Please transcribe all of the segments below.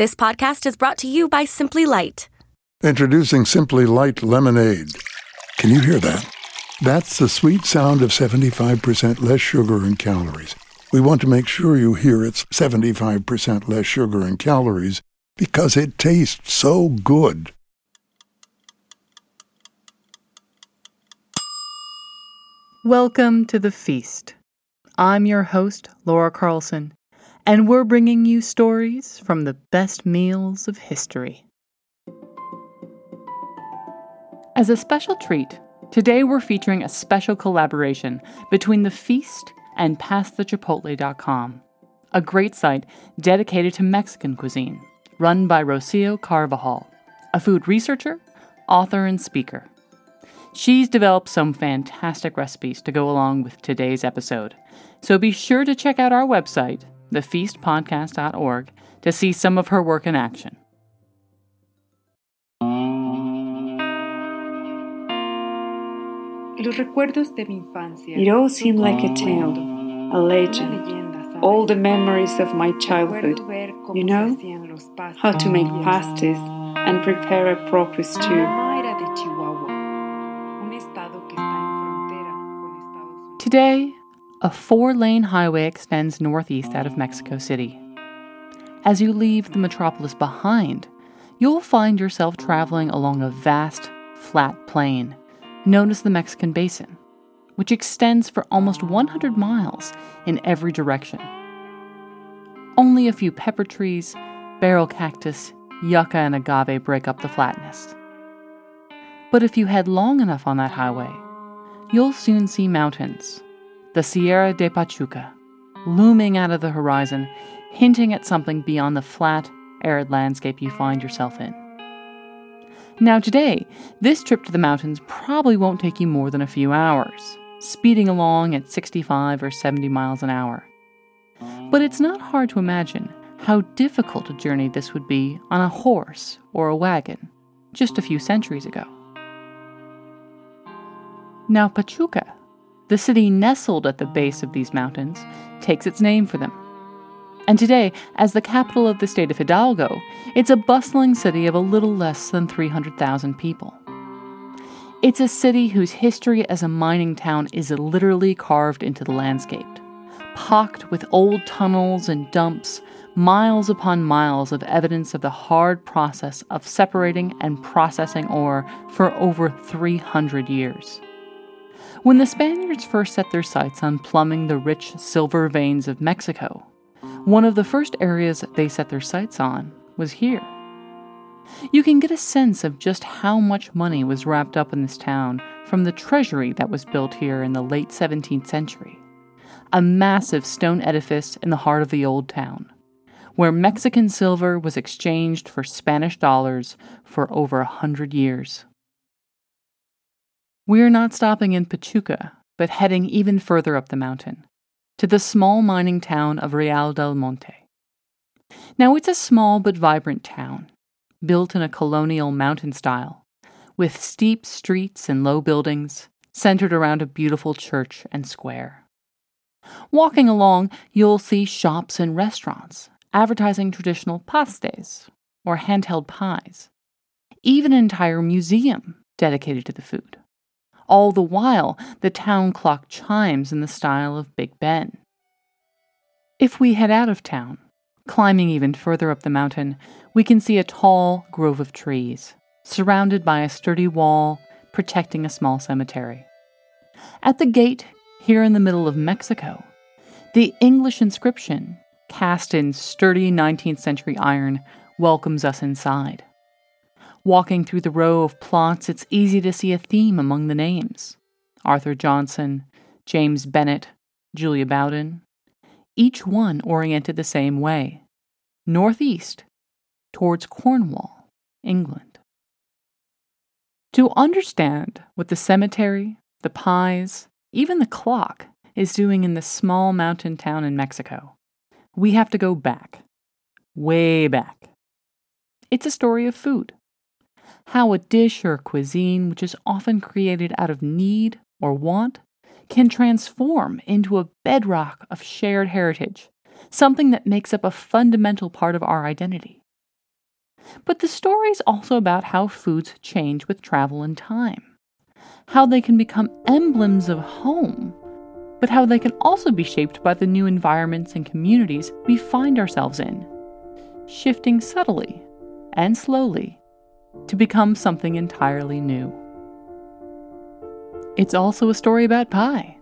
This podcast is brought to you by Simply Light. Introducing Simply Light Lemonade. Can you hear that? That's the sweet sound of 75% less sugar and calories. We want to make sure you hear it's 75% less sugar and calories because it tastes so good. Welcome to The Feast. I'm your host, Laura Carlson, and we're bringing you stories from the best meals of history. As a special treat, today we're featuring a special collaboration between The Feast and PassTheChipotle.com, a great site dedicated to Mexican cuisine, run by Rocio Carvajal, a food researcher, author, and speaker. She's developed some fantastic recipes to go along with today's episode, so be sure to check out our website, thefeastpodcast.org, to see some of her work in action. It all seemed like a tale, a legend, all the memories of my childhood. You know, how to make pastes and prepare a proper stew. Today, a four lane highway extends northeast out of Mexico City. As you leave the metropolis behind, you'll find yourself traveling along a vast, flat plain known as the Mexican Basin, which extends for almost 100 miles in every direction. Only a few pepper trees, barrel cactus, yucca, and agave break up the flatness. But if you head long enough on that highway, you'll soon see mountains, the Sierra de Pachuca, looming out of the horizon, hinting at something beyond the flat, arid landscape you find yourself in. Now, today, this trip to the mountains probably won't take you more than a few hours, speeding along at 65 or 70 miles an hour. But it's not hard to imagine how difficult a journey this would be on a horse or a wagon just a few centuries ago. Now, Pachuca, the city nestled at the base of these mountains, takes its name for them. And today, as the capital of the state of Hidalgo, it's a bustling city of a little less than 300,000 people. It's a city whose history as a mining town is literally carved into the landscape, pocked with old tunnels and dumps, miles upon miles of evidence of the hard process of separating and processing ore for over 300 years. When the Spaniards first set their sights on plumbing the rich silver veins of Mexico, one of the first areas they set their sights on was here. You can get a sense of just how much money was wrapped up in this town from the treasury that was built here in the late 17th century. A massive stone edifice in the heart of the old town, where Mexican silver was exchanged for Spanish dollars for over a hundred years. We're not stopping in Pachuca, but heading even further up the mountain to the small mining town of Real del Monte. Now, it's a small but vibrant town, built in a colonial mountain style, with steep streets and low buildings centered around a beautiful church and square. Walking along, you'll see shops and restaurants advertising traditional pastes or handheld pies, even an entire museum dedicated to the food. All the while, the town clock chimes in the style of Big Ben. If we head out of town, climbing even further up the mountain, we can see a tall grove of trees, surrounded by a sturdy wall protecting a small cemetery. At the gate, here in the middle of Mexico, the English inscription, cast in sturdy 19th century iron, welcomes us inside. Walking through the row of plots, it's easy to see a theme among the names Arthur Johnson, James Bennett, Julia Bowden. Each one oriented the same way northeast, towards Cornwall, England. To understand what the cemetery, the pies, even the clock is doing in this small mountain town in Mexico, we have to go back, way back. It's a story of food how a dish or cuisine, which is often created out of need or want, can transform into a bedrock of shared heritage, something that makes up a fundamental part of our identity, But the story is also about how foods change with travel and time, how they can become emblems of home, but how they can also be shaped by the new environments and communities we find ourselves in, shifting subtly and slowly to become something entirely new. It's also a story about pie.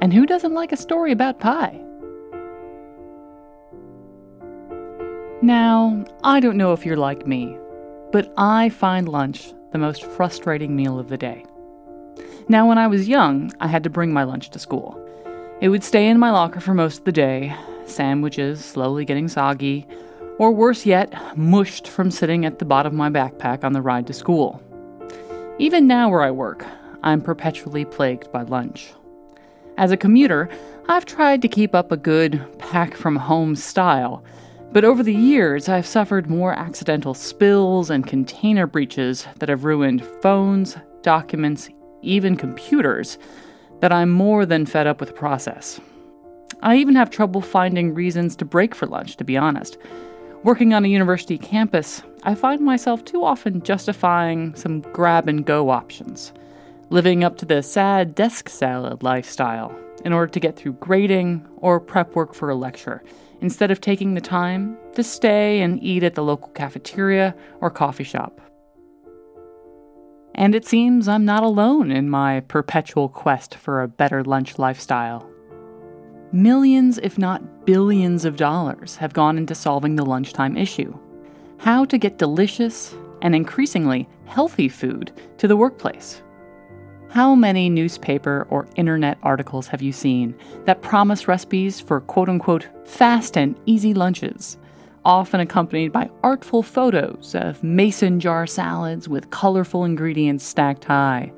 And who doesn't like a story about pie? Now, I don't know if you're like me, but I find lunch the most frustrating meal of the day. Now, when I was young, I had to bring my lunch to school. It would stay in my locker for most of the day, sandwiches slowly getting soggy, or worse yet, mushed from sitting at the bottom of my backpack on the ride to school. Even now, where I work, I'm perpetually plagued by lunch. As a commuter, I've tried to keep up a good pack from home style, but over the years, I've suffered more accidental spills and container breaches that have ruined phones, documents, even computers, that I'm more than fed up with the process. I even have trouble finding reasons to break for lunch, to be honest. Working on a university campus, I find myself too often justifying some grab and go options, living up to the sad desk salad lifestyle in order to get through grading or prep work for a lecture, instead of taking the time to stay and eat at the local cafeteria or coffee shop. And it seems I'm not alone in my perpetual quest for a better lunch lifestyle. Millions, if not billions, of dollars have gone into solving the lunchtime issue. How to get delicious and increasingly healthy food to the workplace. How many newspaper or internet articles have you seen that promise recipes for quote unquote fast and easy lunches, often accompanied by artful photos of mason jar salads with colorful ingredients stacked high,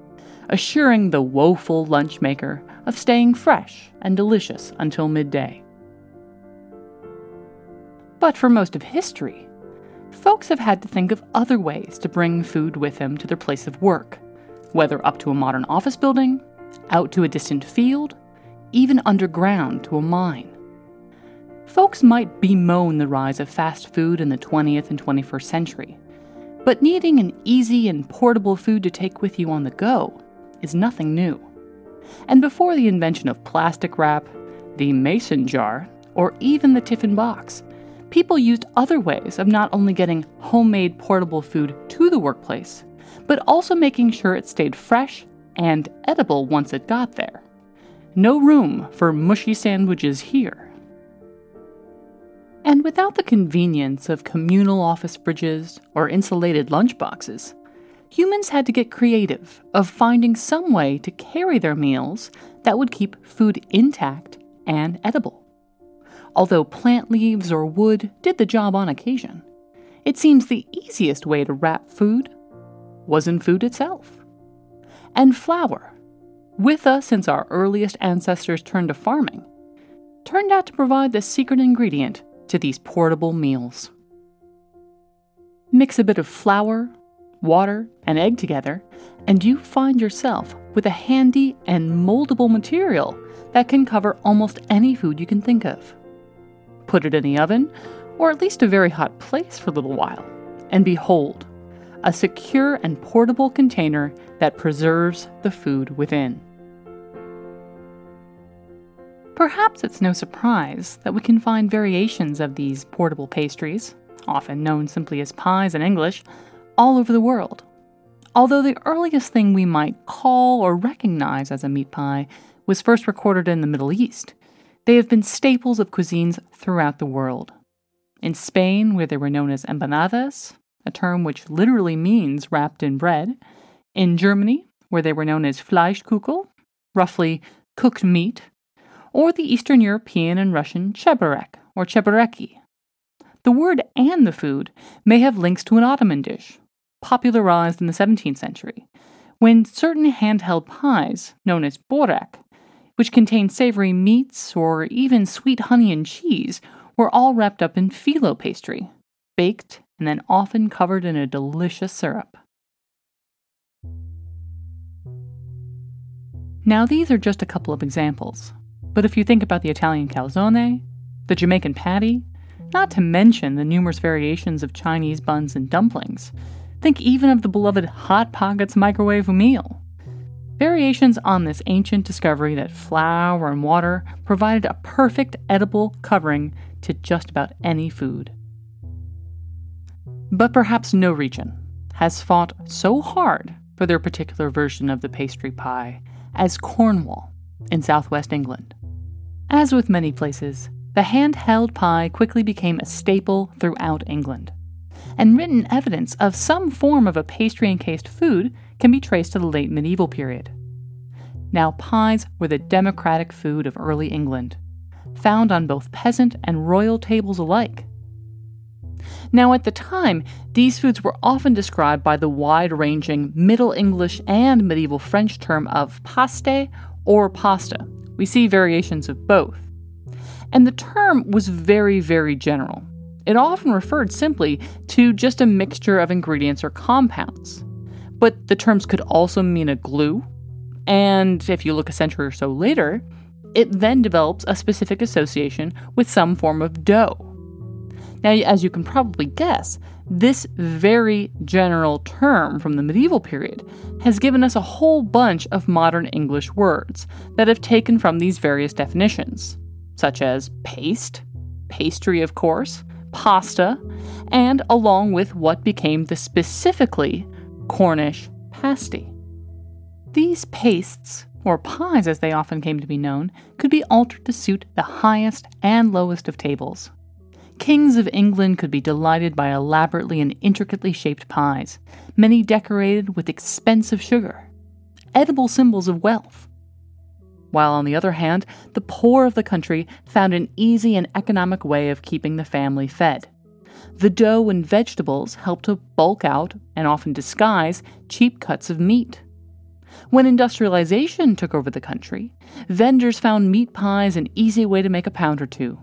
assuring the woeful lunch maker of staying fresh and delicious until midday. But for most of history, folks have had to think of other ways to bring food with them to their place of work, whether up to a modern office building, out to a distant field, even underground to a mine. Folks might bemoan the rise of fast food in the 20th and 21st century, but needing an easy and portable food to take with you on the go is nothing new. And before the invention of plastic wrap, the mason jar, or even the tiffin box, people used other ways of not only getting homemade portable food to the workplace, but also making sure it stayed fresh and edible once it got there. No room for mushy sandwiches here. And without the convenience of communal office fridges or insulated lunchboxes, humans had to get creative of finding some way to carry their meals that would keep food intact and edible. Although plant leaves or wood did the job on occasion, it seems the easiest way to wrap food was in food itself. And flour, with us since our earliest ancestors turned to farming, turned out to provide the secret ingredient to these portable meals. Mix a bit of flour, water, and egg together, and you find yourself with a handy and moldable material that can cover almost any food you can think of. Put it in the oven, or at least a very hot place for a little while, and behold, a secure and portable container that preserves the food within. Perhaps it's no surprise that we can find variations of these portable pastries, often known simply as pies in English, all over the world. Although the earliest thing we might call or recognize as a meat pie was first recorded in the Middle East, they have been staples of cuisines throughout the world. In Spain, where they were known as empanadas, a term which literally means wrapped in bread. In Germany, where they were known as Fleischkuchel, roughly cooked meat. Or the Eastern European and Russian cheburek, or chebureki. The word and the food may have links to an Ottoman dish, popularized in the 17th century, when certain handheld pies, known as borek, which contained savory meats or even sweet honey and cheese, were all wrapped up in phyllo pastry, baked and then often covered in a delicious syrup. Now, these are just a couple of examples, but if you think about the Italian calzone, the Jamaican patty, not to mention the numerous variations of Chinese buns and dumplings. Think even of the beloved Hot Pockets microwave meal. Variations on this ancient discovery that flour and water provided a perfect edible covering to just about any food. But perhaps no region has fought so hard for their particular version of the pastry pie as Cornwall in southwest England. As with many places, the handheld pie quickly became a staple throughout England, and written evidence of some form of a pastry encased food can be traced to the late medieval period. Now, pies were the democratic food of early England, found on both peasant and royal tables alike. Now, at the time, these foods were often described by the wide ranging Middle English and medieval French term of paste or pasta. We see variations of both and the term was very, very general. It often referred simply to just a mixture of ingredients or compounds. But the terms could also mean a glue, and if you look a century or so later, it then develops a specific association with some form of dough. Now, as you can probably guess, this very general term from the medieval period has given us a whole bunch of modern English words that have taken from these various definitions such as paste, pastry, of course, pasta, and along with what became the specifically Cornish pasty. These pastes, or pies as they often came to be known, could be altered to suit the highest and lowest of tables. Kings of England could be delighted by elaborately and intricately shaped pies, many decorated with expensive sugar, edible symbols of wealth while on the other hand, the poor of the country found an easy and economic way of keeping the family fed. The dough and vegetables helped to bulk out and often disguise cheap cuts of meat. When industrialization took over the country, vendors found meat pies an easy way to make a pound or two,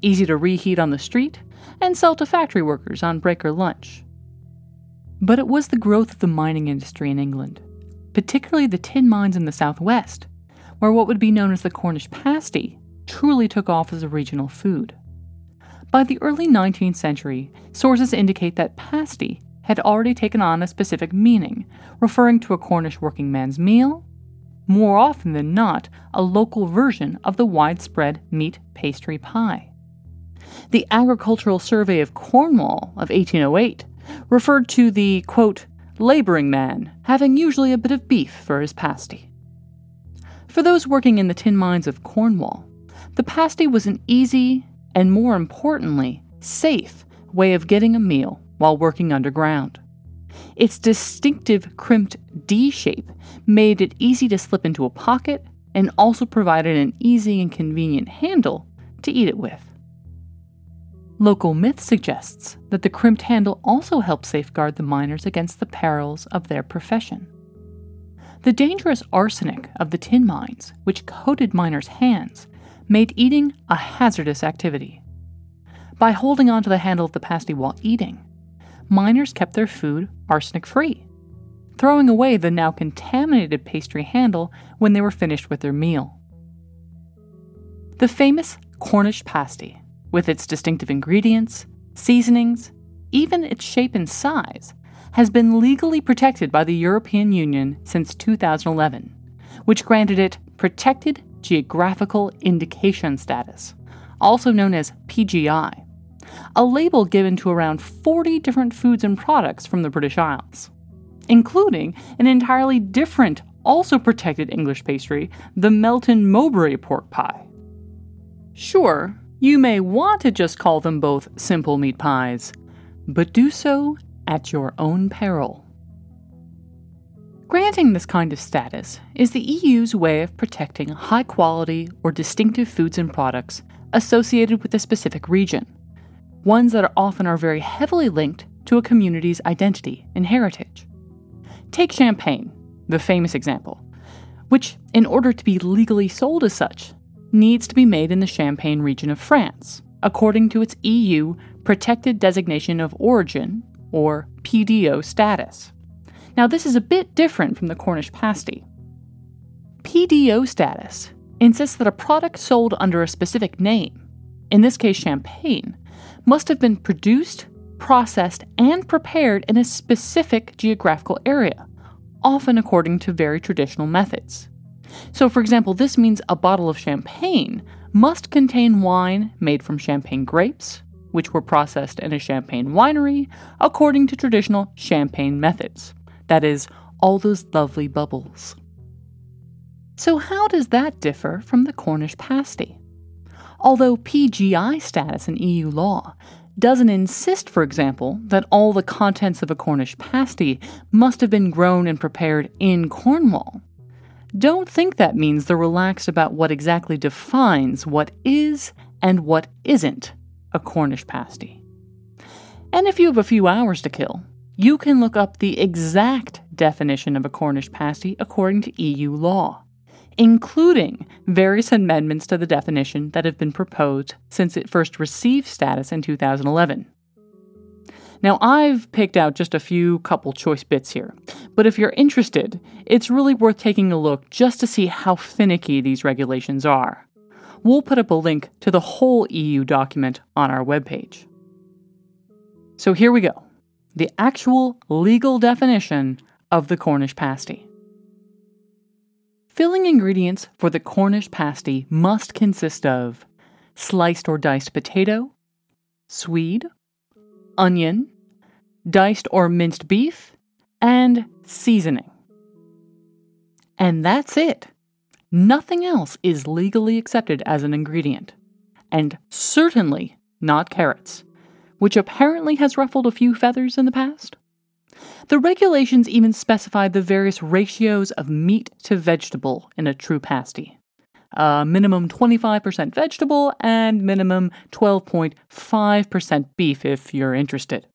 easy to reheat on the street, and sell to factory workers on break or lunch. But it was the growth of the mining industry in England, particularly the tin mines in the southwest, where what would be known as the Cornish pasty truly took off as a regional food. By the early 19th century, sources indicate that pasty had already taken on a specific meaning, referring to a Cornish working man's meal, more often than not, a local version of the widespread meat pastry pie. The Agricultural Survey of Cornwall of 1808 referred to the, quote, laboring man having usually a bit of beef for his pasty. For those working in the tin mines of Cornwall, the pasty was an easy and, more importantly, safe way of getting a meal while working underground. Its distinctive crimped D shape made it easy to slip into a pocket and also provided an easy and convenient handle to eat it with. Local myth suggests that the crimped handle also helped safeguard the miners against the perils of their profession. The dangerous arsenic of the tin mines, which coated miners' hands, made eating a hazardous activity. By holding onto the handle of the pasty while eating, miners kept their food arsenic free, throwing away the now contaminated pastry handle when they were finished with their meal. The famous Cornish pasty, with its distinctive ingredients, seasonings, even its shape and size, has been legally protected by the European Union since 2011, which granted it Protected Geographical Indication status, also known as PGI, a label given to around 40 different foods and products from the British Isles, including an entirely different, also protected English pastry, the Melton Mowbray pork pie. Sure, you may want to just call them both simple meat pies, but do so at your own peril. Granting this kind of status is the EU's way of protecting high quality or distinctive foods and products associated with a specific region, ones that are often are very heavily linked to a community's identity and heritage. Take champagne, the famous example, which, in order to be legally sold as such, needs to be made in the Champagne region of France, according to its EU protected designation of origin or PDO status. Now, this is a bit different from the Cornish pasty. PDO status insists that a product sold under a specific name, in this case champagne, must have been produced, processed, and prepared in a specific geographical area, often according to very traditional methods. So, for example, this means a bottle of champagne must contain wine made from champagne grapes, which were processed in a champagne winery according to traditional champagne methods. That is, all those lovely bubbles. So, how does that differ from the Cornish pasty? Although PGI status in EU law doesn't insist, for example, that all the contents of a Cornish pasty must have been grown and prepared in Cornwall, don't think that means they're relaxed about what exactly defines what is and what isn't a Cornish pasty. And if you have a few hours to kill, you can look up the exact definition of a Cornish pasty according to EU law, including various amendments to the definition that have been proposed since it first received status in 2011. Now, I've picked out just a few couple choice bits here, but if you're interested, it's really worth taking a look just to see how finicky these regulations are. We'll put up a link to the whole EU document on our webpage. So here we go the actual legal definition of the Cornish pasty. Filling ingredients for the Cornish pasty must consist of sliced or diced potato, swede, onion, diced or minced beef, and seasoning. And that's it. Nothing else is legally accepted as an ingredient. And certainly not carrots, which apparently has ruffled a few feathers in the past. The regulations even specify the various ratios of meat to vegetable in a true pasty. Uh, minimum 25% vegetable and minimum 12.5% beef if you're interested.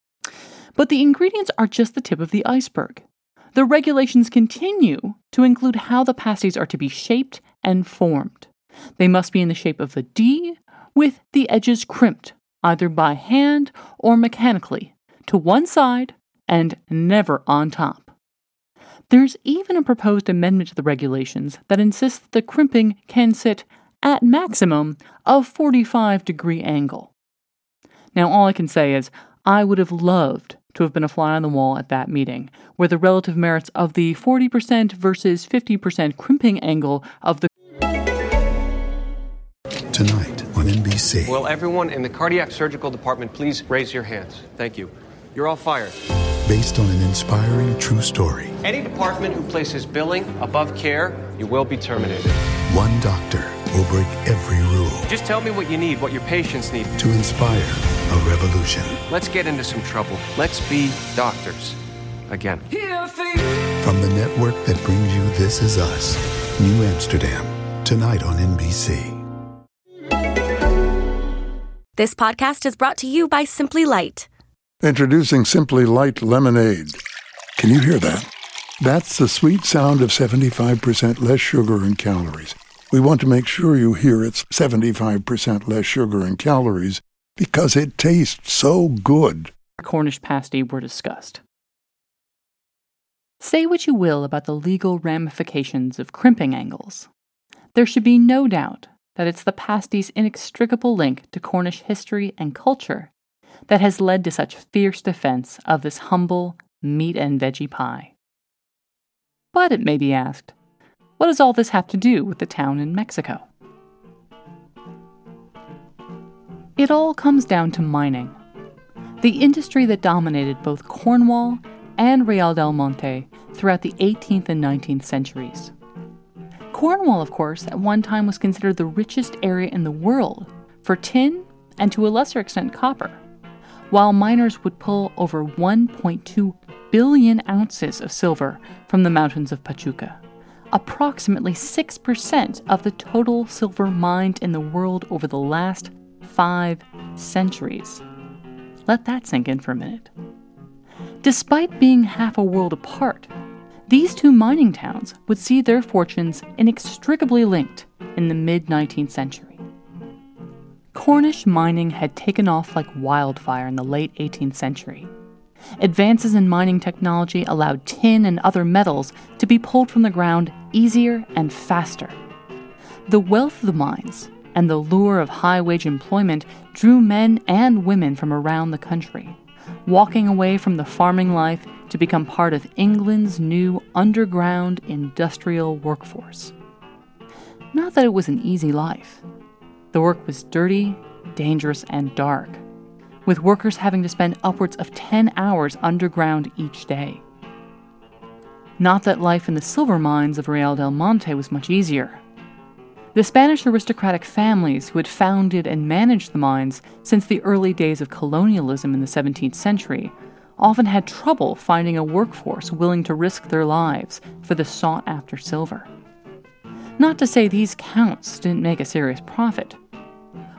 But the ingredients are just the tip of the iceberg. The regulations continue to include how the pasties are to be shaped and formed. They must be in the shape of a D, with the edges crimped, either by hand or mechanically, to one side and never on top. There's even a proposed amendment to the regulations that insists that the crimping can sit at maximum of 45 degree angle. Now all I can say is I would have loved to have been a fly on the wall at that meeting, where the relative merits of the 40% versus 50% crimping angle of the. Tonight on NBC. Will everyone in the cardiac surgical department please raise your hands? Thank you. You're all fired. Based on an inspiring true story. Any department who places billing above care, you will be terminated. One doctor will break every rule. Just tell me what you need, what your patients need. To inspire a revolution. Let's get into some trouble. Let's be doctors. Again. From the network that brings you This Is Us, New Amsterdam, tonight on NBC. This podcast is brought to you by Simply Light. Introducing Simply Light Lemonade. Can you hear that? That's the sweet sound of 75% less sugar and calories. We want to make sure you hear it's 75% less sugar and calories because it tastes so good. Cornish pasty were discussed. Say what you will about the legal ramifications of crimping angles. There should be no doubt that it's the pasty's inextricable link to Cornish history and culture that has led to such fierce defense of this humble meat and veggie pie. But it may be asked, what does all this have to do with the town in Mexico? It all comes down to mining, the industry that dominated both Cornwall and Real del Monte throughout the 18th and 19th centuries. Cornwall, of course, at one time was considered the richest area in the world for tin and to a lesser extent copper, while miners would pull over 1.2 billion ounces of silver from the mountains of Pachuca, approximately 6% of the total silver mined in the world over the last five centuries. Let that sink in for a minute. Despite being half a world apart, these two mining towns would see their fortunes inextricably linked in the mid 19th century. Cornish mining had taken off like wildfire in the late 18th century. Advances in mining technology allowed tin and other metals to be pulled from the ground easier and faster. The wealth of the mines and the lure of high wage employment drew men and women from around the country, walking away from the farming life to become part of England's new underground industrial workforce. Not that it was an easy life. The work was dirty, dangerous, and dark, with workers having to spend upwards of 10 hours underground each day. Not that life in the silver mines of Real del Monte was much easier. The Spanish aristocratic families who had founded and managed the mines since the early days of colonialism in the 17th century often had trouble finding a workforce willing to risk their lives for the sought after silver. Not to say these counts didn't make a serious profit.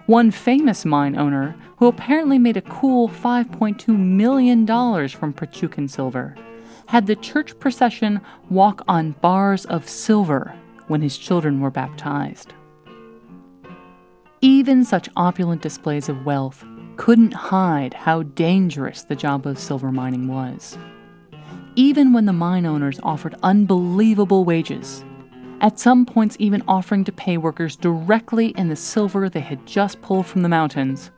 One famous mine owner, who apparently made a cool $5.2 million from Pachucan silver, had the church procession walk on bars of silver when his children were baptized. Even such opulent displays of wealth couldn't hide how dangerous the job of silver mining was. Even when the mine owners offered unbelievable wages, at some points, even offering to pay workers directly in the silver they had just pulled from the mountains,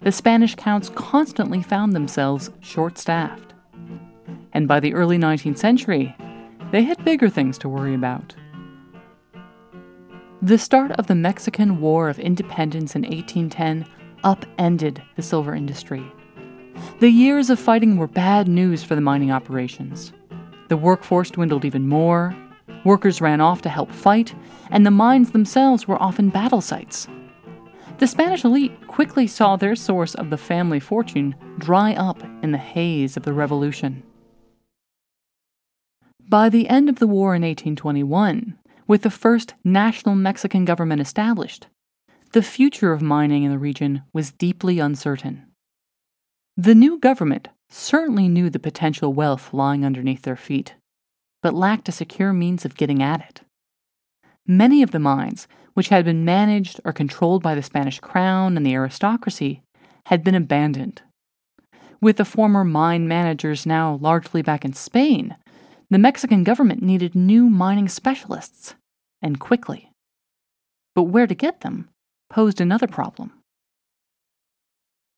the Spanish counts constantly found themselves short staffed. And by the early 19th century, they had bigger things to worry about. The start of the Mexican War of Independence in 1810 upended the silver industry. The years of fighting were bad news for the mining operations. The workforce dwindled even more, workers ran off to help fight, and the mines themselves were often battle sites. The Spanish elite quickly saw their source of the family fortune dry up in the haze of the revolution. By the end of the war in 1821, with the first national Mexican government established, the future of mining in the region was deeply uncertain. The new government certainly knew the potential wealth lying underneath their feet, but lacked a secure means of getting at it. Many of the mines, which had been managed or controlled by the Spanish crown and the aristocracy, had been abandoned. With the former mine managers now largely back in Spain, the Mexican government needed new mining specialists, and quickly. But where to get them posed another problem.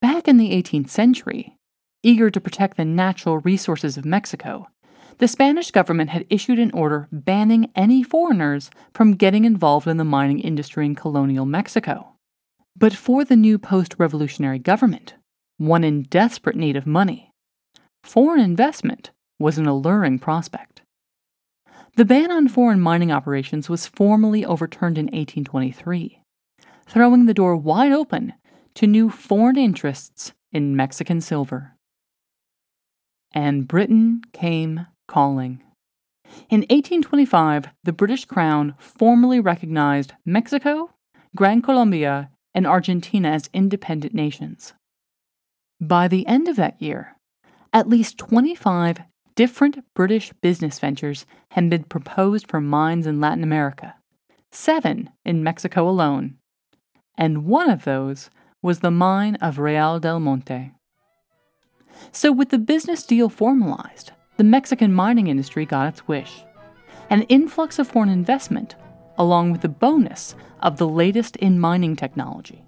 Back in the 18th century, eager to protect the natural resources of Mexico, the Spanish government had issued an order banning any foreigners from getting involved in the mining industry in colonial Mexico. But for the new post revolutionary government, one in desperate need of money, foreign investment was an alluring prospect. The ban on foreign mining operations was formally overturned in 1823, throwing the door wide open to new foreign interests in Mexican silver. And Britain came calling. In 1825, the British Crown formally recognized Mexico, Gran Colombia, and Argentina as independent nations. By the end of that year, at least 25 different British business ventures had been proposed for mines in Latin America, seven in Mexico alone, and one of those was the mine of Real del Monte. So, with the business deal formalized, the Mexican mining industry got its wish an influx of foreign investment, along with the bonus of the latest in mining technology.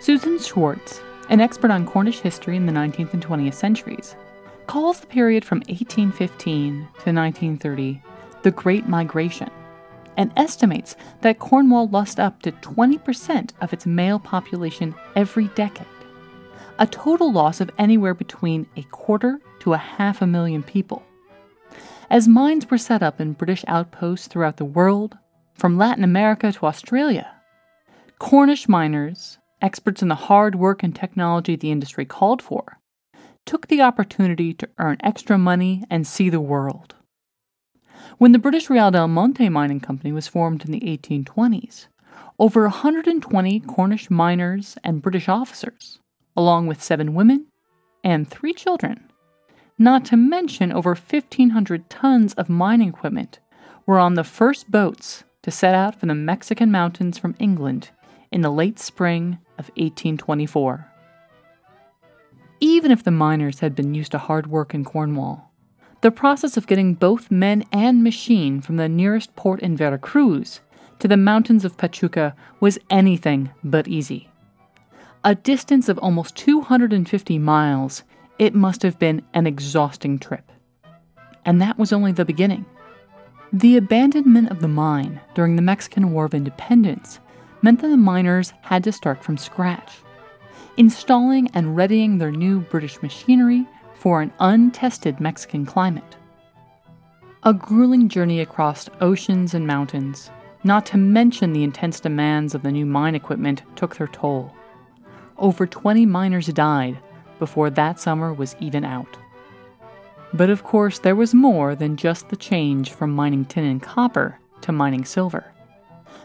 Susan Schwartz an expert on Cornish history in the 19th and 20th centuries, calls the period from 1815 to 1930 the Great Migration and estimates that Cornwall lost up to 20% of its male population every decade, a total loss of anywhere between a quarter to a half a million people. As mines were set up in British outposts throughout the world, from Latin America to Australia, Cornish miners, experts in the hard work and technology the industry called for, took the opportunity to earn extra money and see the world. When the British Real del Monte Mining Company was formed in the 1820s, over 120 Cornish miners and British officers, along with seven women and three children, not to mention over 1,500 tons of mining equipment, were on the first boats to set out for the Mexican mountains from England in the late spring of 1824. Even if the miners had been used to hard work in Cornwall, the process of getting both men and machine from the nearest port in Veracruz to the mountains of Pachuca was anything but easy. A distance of almost 250 miles, it must have been an exhausting trip. And that was only the beginning. The abandonment of the mine during the Mexican War of Independence meant that the miners had to start from scratch, installing and readying their new British machinery for an untested Mexican climate. A grueling journey across oceans and mountains, not to mention the intense demands of the new mine equipment, took their toll. Over 20 miners died before that summer was even out. But of course, there was more than just the change from mining tin and copper to mining silver.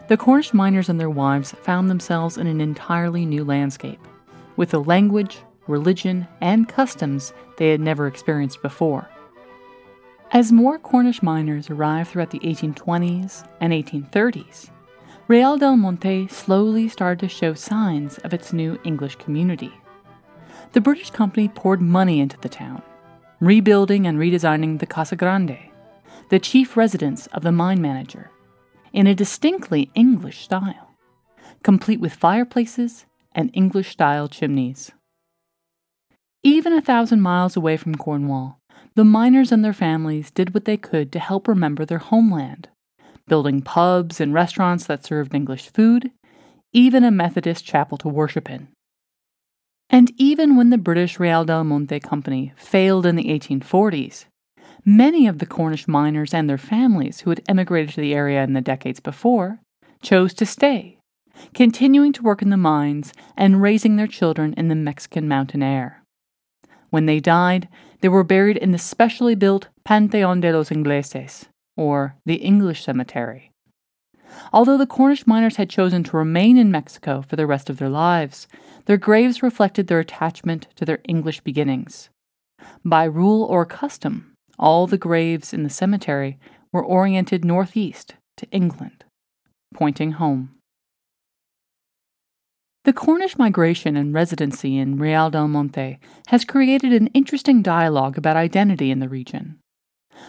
The Cornish miners and their wives found themselves in an entirely new landscape, with a language, religion, and customs they had never experienced before. As more Cornish miners arrived throughout the 1820s and 1830s, Real del Monte slowly started to show signs of its new English community. The British company poured money into the town, rebuilding and redesigning the Casa Grande, the chief residence of the mine manager, in a distinctly English style, complete with fireplaces and English style chimneys. Even a thousand miles away from Cornwall, the miners and their families did what they could to help remember their homeland, building pubs and restaurants that served English food, even a Methodist chapel to worship in. And even when the British Real del Monte Company failed in the 1840s, many of the Cornish miners and their families who had emigrated to the area in the decades before chose to stay, continuing to work in the mines and raising their children in the Mexican mountain air. When they died, they were buried in the specially built Panteón de los Ingleses, or the English Cemetery. Although the Cornish miners had chosen to remain in Mexico for the rest of their lives, their graves reflected their attachment to their English beginnings. By rule or custom, all the graves in the cemetery were oriented northeast to England, pointing home. The Cornish migration and residency in Real del Monte has created an interesting dialogue about identity in the region.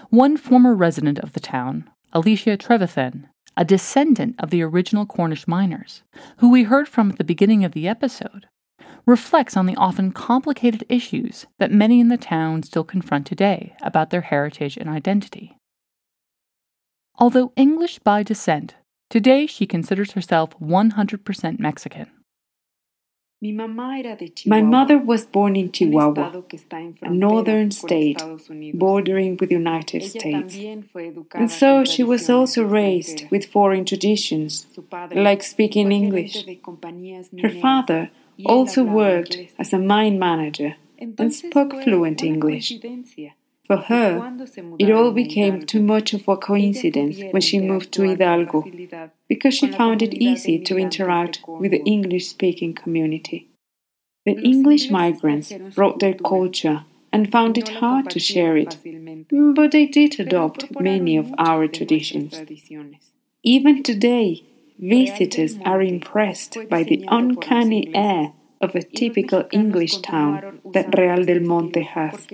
One former resident of the town, Alicia Trevethen, a descendant of the original Cornish miners, who we heard from at the beginning of the episode, reflects on the often complicated issues that many in the town still confront today about their heritage and identity. Although English by descent, today she considers herself 100% Mexican. My mother was born in Chihuahua, a northern state bordering with the United States. And so she was also raised with foreign traditions, like speaking English. Her father also worked as a mine manager and spoke fluent English. For her, it all became too much of a coincidence when she moved to Hidalgo because she found it easy to interact with the English speaking community. The English migrants brought their culture and found it hard to share it, but they did adopt many of our traditions. Even today, visitors are impressed by the uncanny air of a typical English town that Real del Monte has.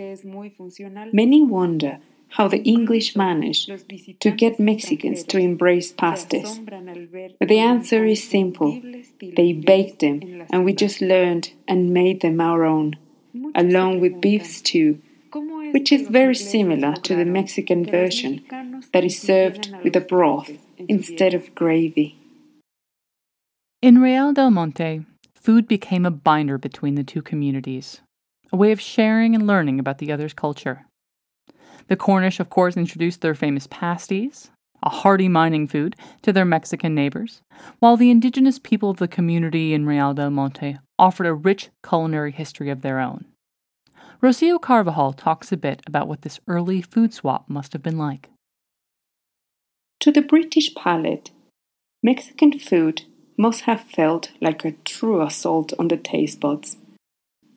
Many wonder how the English managed to get Mexicans to embrace pastes. But the answer is simple. They baked them, and we just learned and made them our own, along with beef stew, which is very similar to the Mexican version that is served with a broth instead of gravy. In Real del Monte, food became a binder between the two communities, a way of sharing and learning about the other's culture. The Cornish, of course, introduced their famous pasties, a hearty mining food, to their Mexican neighbors, while the indigenous people of the community in Real del Monte offered a rich culinary history of their own. Rocio Carvajal talks a bit about what this early food swap must have been like. To the British palate, Mexican food must have felt like a true assault on the taste buds.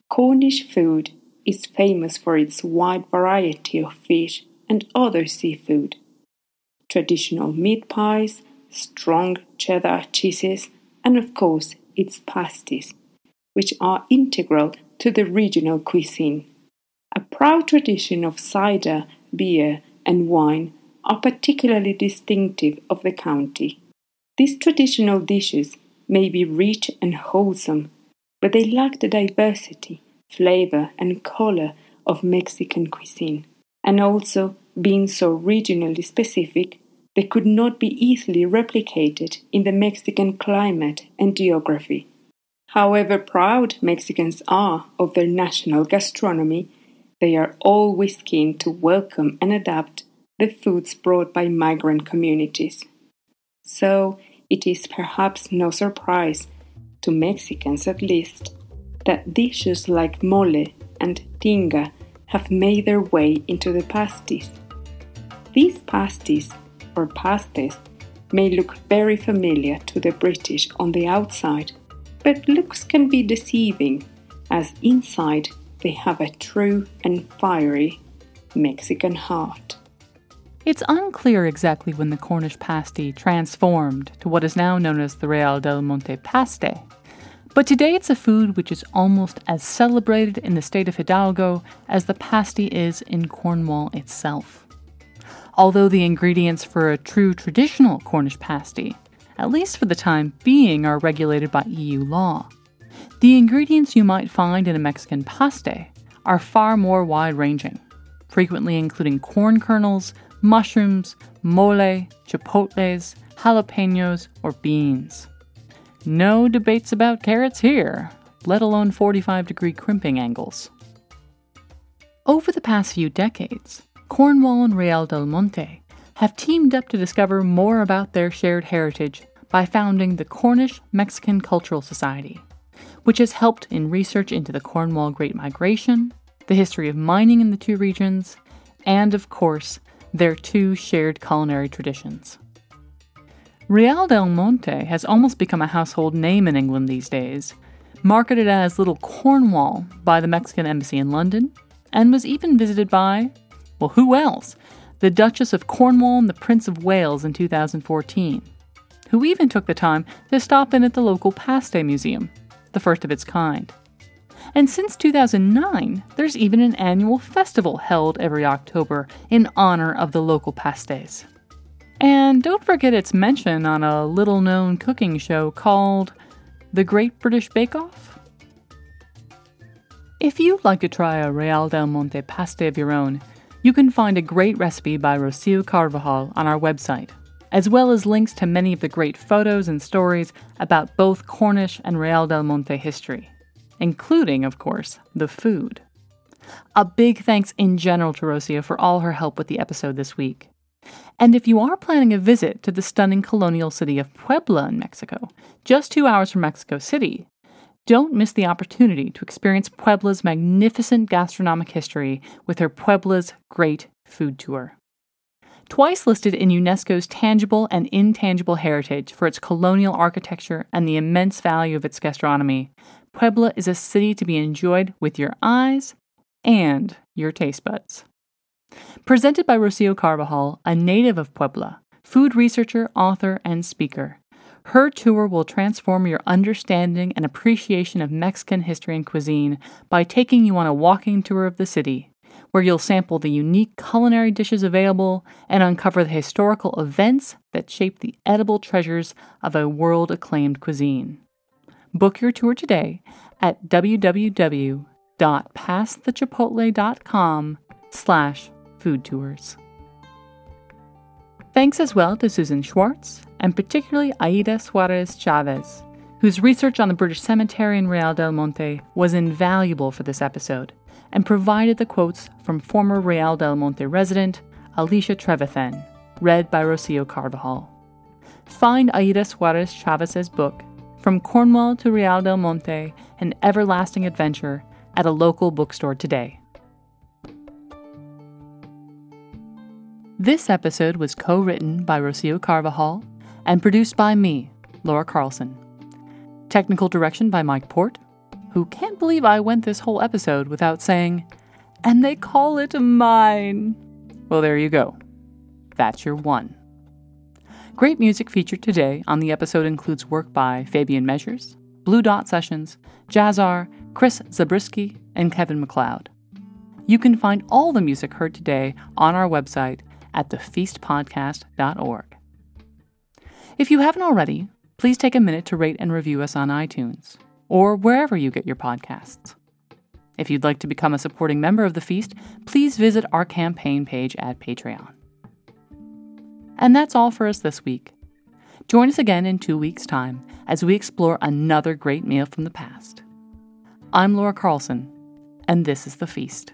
Cornish food is famous for its wide variety of fish and other seafood. Traditional meat pies, strong cheddar cheeses, and of course its pasties, which are integral to the regional cuisine. A proud tradition of cider, beer, and wine are particularly distinctive of the county. These traditional dishes may be rich and wholesome, but they lack the diversity, flavor, and color of Mexican cuisine. And also, being so regionally specific, they could not be easily replicated in the Mexican climate and geography. However proud Mexicans are of their national gastronomy, they are always keen to welcome and adapt the foods brought by migrant communities. So, it is perhaps no surprise, to Mexicans at least, that dishes like mole and tinga have made their way into the pasties. These pasties, or pastes, may look very familiar to the British on the outside, but looks can be deceiving, as inside they have a true and fiery Mexican heart. It's unclear exactly when the Cornish pasty transformed to what is now known as the Real del Monte paste. But today it's a food which is almost as celebrated in the state of Hidalgo as the pasty is in Cornwall itself. Although the ingredients for a true traditional Cornish pasty, at least for the time being, are regulated by EU law, the ingredients you might find in a Mexican paste are far more wide ranging, frequently including corn kernels, mushrooms, mole, chipotles, jalapenos, or beans. No debates about carrots here, let alone 45 degree crimping angles. Over the past few decades, Cornwall and Real del Monte have teamed up to discover more about their shared heritage by founding the Cornish Mexican Cultural Society, which has helped in research into the Cornwall Great Migration, the history of mining in the two regions, and of course, their two shared culinary traditions. Real del Monte has almost become a household name in England these days, marketed as Little Cornwall by the Mexican Embassy in London, and was even visited by, well, who else? The Duchess of Cornwall and the Prince of Wales in 2014, who even took the time to stop in at the local Paste Museum, the first of its kind. And since 2009, there's even an annual festival held every October in honor of the local pastes. And don't forget its mention on a little known cooking show called The Great British Bake Off. If you'd like to try a Real del Monte paste of your own, you can find a great recipe by Rocio Carvajal on our website, as well as links to many of the great photos and stories about both Cornish and Real del Monte history including, of course, the food. A big thanks in general to Rocio for all her help with the episode this week. And if you are planning a visit to the stunning colonial city of Puebla in Mexico, just two hours from Mexico City, don't miss the opportunity to experience Puebla's magnificent gastronomic history with her Puebla's Great Food Tour. Twice listed in UNESCO's tangible and intangible heritage for its colonial architecture and the immense value of its gastronomy, Puebla is a city to be enjoyed with your eyes and your taste buds. Presented by Rocio Carvajal, a native of Puebla, food researcher, author, and speaker. Her tour will transform your understanding and appreciation of Mexican history and cuisine by taking you on a walking tour of the city, where you'll sample the unique culinary dishes available and uncover the historical events that shape the edible treasures of a world acclaimed cuisine. Book your tour today at www.passthechipotle.com slash food tours. Thanks as well to Susan Schwartz and particularly Aida Suarez Chavez, whose research on the British Cemetery in Real del Monte was invaluable for this episode and provided the quotes from former Real del Monte resident Alicia Trevethen, read by Rocio Carvajal. Find Aida Suarez Chavez's book, from Cornwall to Real del Monte, an everlasting adventure at a local bookstore today. This episode was co written by Rocio Carvajal and produced by me, Laura Carlson. Technical direction by Mike Portt, who can't believe I went this whole episode without saying, and they call it mine. Well, there you go. That's your one. Great music featured today on the episode includes work by Fabian Measures, Blue Dot Sessions, Jahzzar, Chris Zabriskie, and Kevin MacLeod. You can find all the music heard today on our website at thefeastpodcast.org. If you haven't already, please take a minute to rate and review us on iTunes or wherever you get your podcasts. If you'd like to become a supporting member of the feast, please visit our campaign page at Patreon. And that's all for us this week. Join us again in two weeks' time as we explore another great meal from the past. I'm Laura Carlson, and this is The Feast.